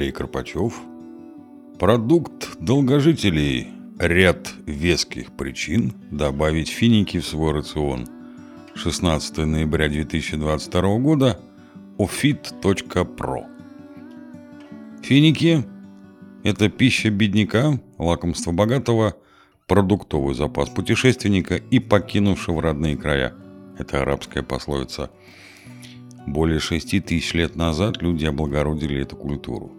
Андрей Карпачев. Продукт долгожителей. Ряд веских причин добавить финики в свой рацион. 16 ноября 2022 года. ofit.pro Финики – это пища бедняка, лакомство богатого, продуктовый запас путешественника и покинувшего родные края. Это арабская пословица – более шести тысяч лет назад люди облагородили эту культуру.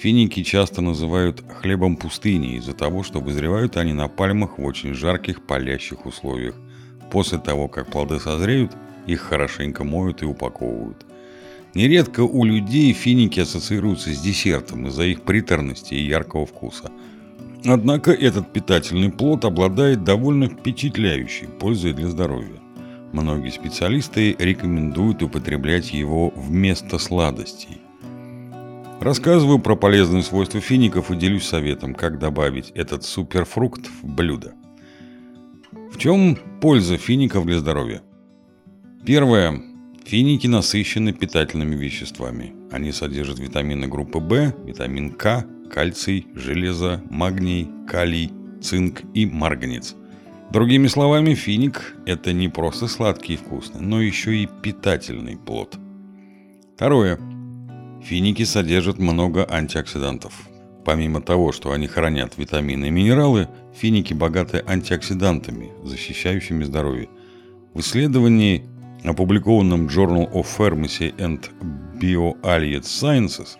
Финики часто называют хлебом пустыни из-за того, что вызревают они на пальмах в очень жарких палящих условиях. После того, как плоды созреют, их хорошенько моют и упаковывают. Нередко у людей финики ассоциируются с десертом из-за их приторности и яркого вкуса. Однако этот питательный плод обладает довольно впечатляющей пользой для здоровья. Многие специалисты рекомендуют употреблять его вместо сладостей. Рассказываю про полезные свойства фиников и делюсь советом, как добавить этот суперфрукт в блюдо. В чем польза фиников для здоровья? Первое. Финики насыщены питательными веществами. Они содержат витамины группы В, витамин К, кальций, железо, магний, калий, цинк и марганец. Другими словами, финик – это не просто сладкий и вкусный, но еще и питательный плод. Второе. Финики содержат много антиоксидантов. Помимо того, что они хранят витамины и минералы, финики богаты антиоксидантами, защищающими здоровье. В исследовании, опубликованном Journal of Pharmacy and Bioallied Sciences,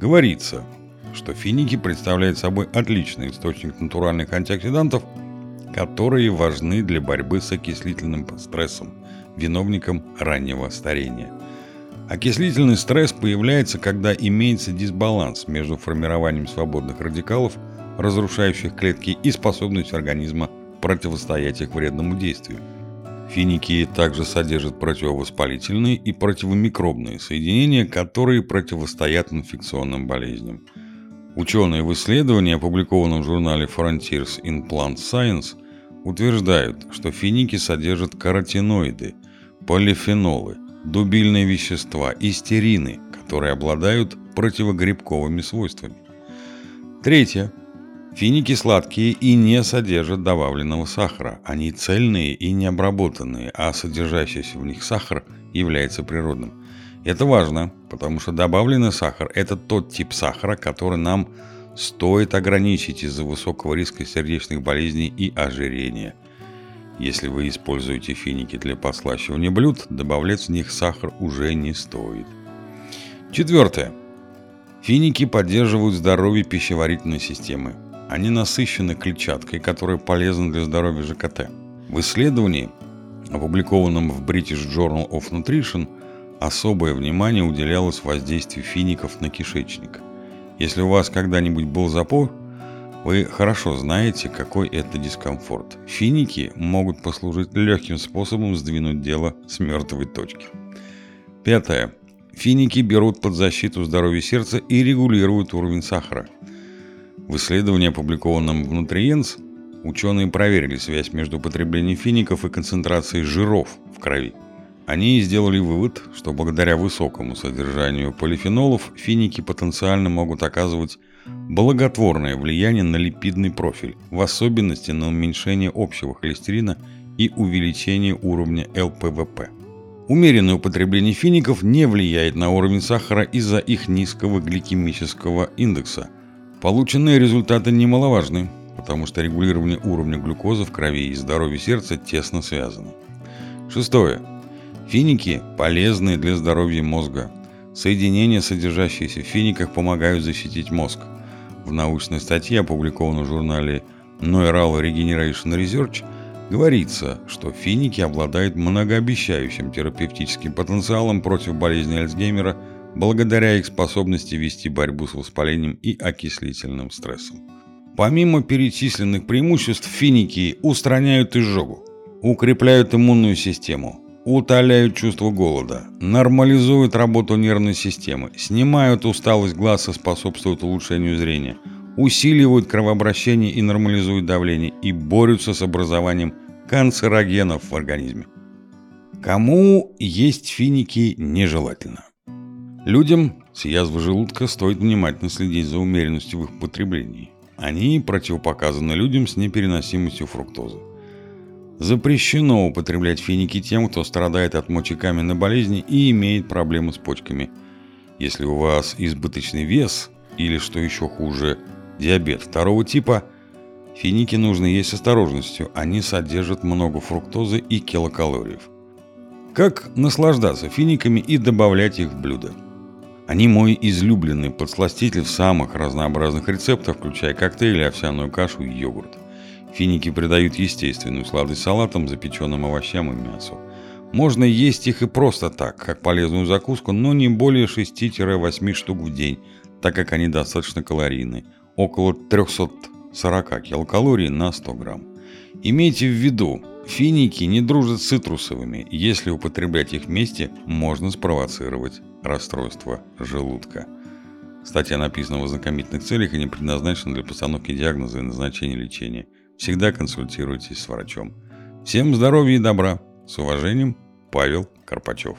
говорится, что финики представляют собой отличный источник натуральных антиоксидантов – которые важны для борьбы с окислительным стрессом, виновником раннего старения. Окислительный стресс появляется, когда имеется дисбаланс между формированием свободных радикалов, разрушающих клетки, и способностью организма противостоять их вредному действию. Финики также содержат противовоспалительные и противомикробные соединения, которые противостоят инфекционным болезням. Ученые в исследовании, опубликованном в журнале Frontiers in Plant Science, утверждают, что финики содержат каротиноиды, полифенолы, дубильные вещества и стерины, которые обладают противогрибковыми свойствами. Третье. Финики сладкие и не содержат добавленного сахара. Они цельные и необработанные, а содержащийся в них сахар является природным. Это важно, потому что добавленный сахар – это тот тип сахара, который нам стоит ограничить из-за высокого риска сердечных болезней и ожирения. Если вы используете финики для послащивания блюд, добавлять в них сахар уже не стоит. Четвертое. Финики поддерживают здоровье пищеварительной системы. Они насыщены клетчаткой, которая полезна для здоровья ЖКТ. В исследовании, опубликованном в British Journal of Nutrition, особое внимание уделялось воздействию фиников на кишечник – если у вас когда-нибудь был запор, вы хорошо знаете, какой это дискомфорт. Финики могут послужить легким способом сдвинуть дело с мертвой точки. Пятое. Финики берут под защиту здоровья сердца и регулируют уровень сахара. В исследовании, опубликованном в Nutrients, ученые проверили связь между потреблением фиников и концентрацией жиров в крови. Они сделали вывод, что благодаря высокому содержанию полифенолов финики потенциально могут оказывать благотворное влияние на липидный профиль, в особенности на уменьшение общего холестерина и увеличение уровня ЛПВП. Умеренное употребление фиников не влияет на уровень сахара из-за их низкого гликемического индекса. Полученные результаты немаловажны, потому что регулирование уровня глюкозы в крови и здоровье сердца тесно связаны. Шестое. Финики полезны для здоровья мозга. Соединения, содержащиеся в финиках, помогают защитить мозг. В научной статье, опубликованной в журнале Neural Regeneration Research, говорится, что финики обладают многообещающим терапевтическим потенциалом против болезни Альцгеймера благодаря их способности вести борьбу с воспалением и окислительным стрессом. Помимо перечисленных преимуществ, финики устраняют изжогу, укрепляют иммунную систему, утоляют чувство голода, нормализуют работу нервной системы, снимают усталость глаз и способствуют улучшению зрения, усиливают кровообращение и нормализуют давление и борются с образованием канцерогенов в организме. Кому есть финики нежелательно? Людям, С язвой желудка стоит внимательно следить за умеренностью в их потреблении. Они противопоказаны людям с непереносимостью фруктозы. Запрещено употреблять финики тем, кто страдает от мочекаменной болезни и имеет проблемы с почками. Если у вас избыточный вес или, что еще хуже, диабет второго типа, финики нужно есть с осторожностью. Они содержат много фруктозы и килокалориев. Как наслаждаться финиками и добавлять их в блюдо? Они мой излюбленный подсластитель в самых разнообразных рецептах, включая коктейли, овсяную кашу и йогурт. Финики придают естественную сладость салатам, запеченным овощам и мясу. Можно есть их и просто так, как полезную закуску, но не более 6-8 штук в день, так как они достаточно калорийны. Около 340 килокалорий на 100 грамм. Имейте в виду, финики не дружат с цитрусовыми. Если употреблять их вместе, можно спровоцировать расстройство желудка. Статья написана в ознакомительных целях и не предназначена для постановки диагноза и назначения лечения. Всегда консультируйтесь с врачом. Всем здоровья и добра. С уважением, Павел Карпачев.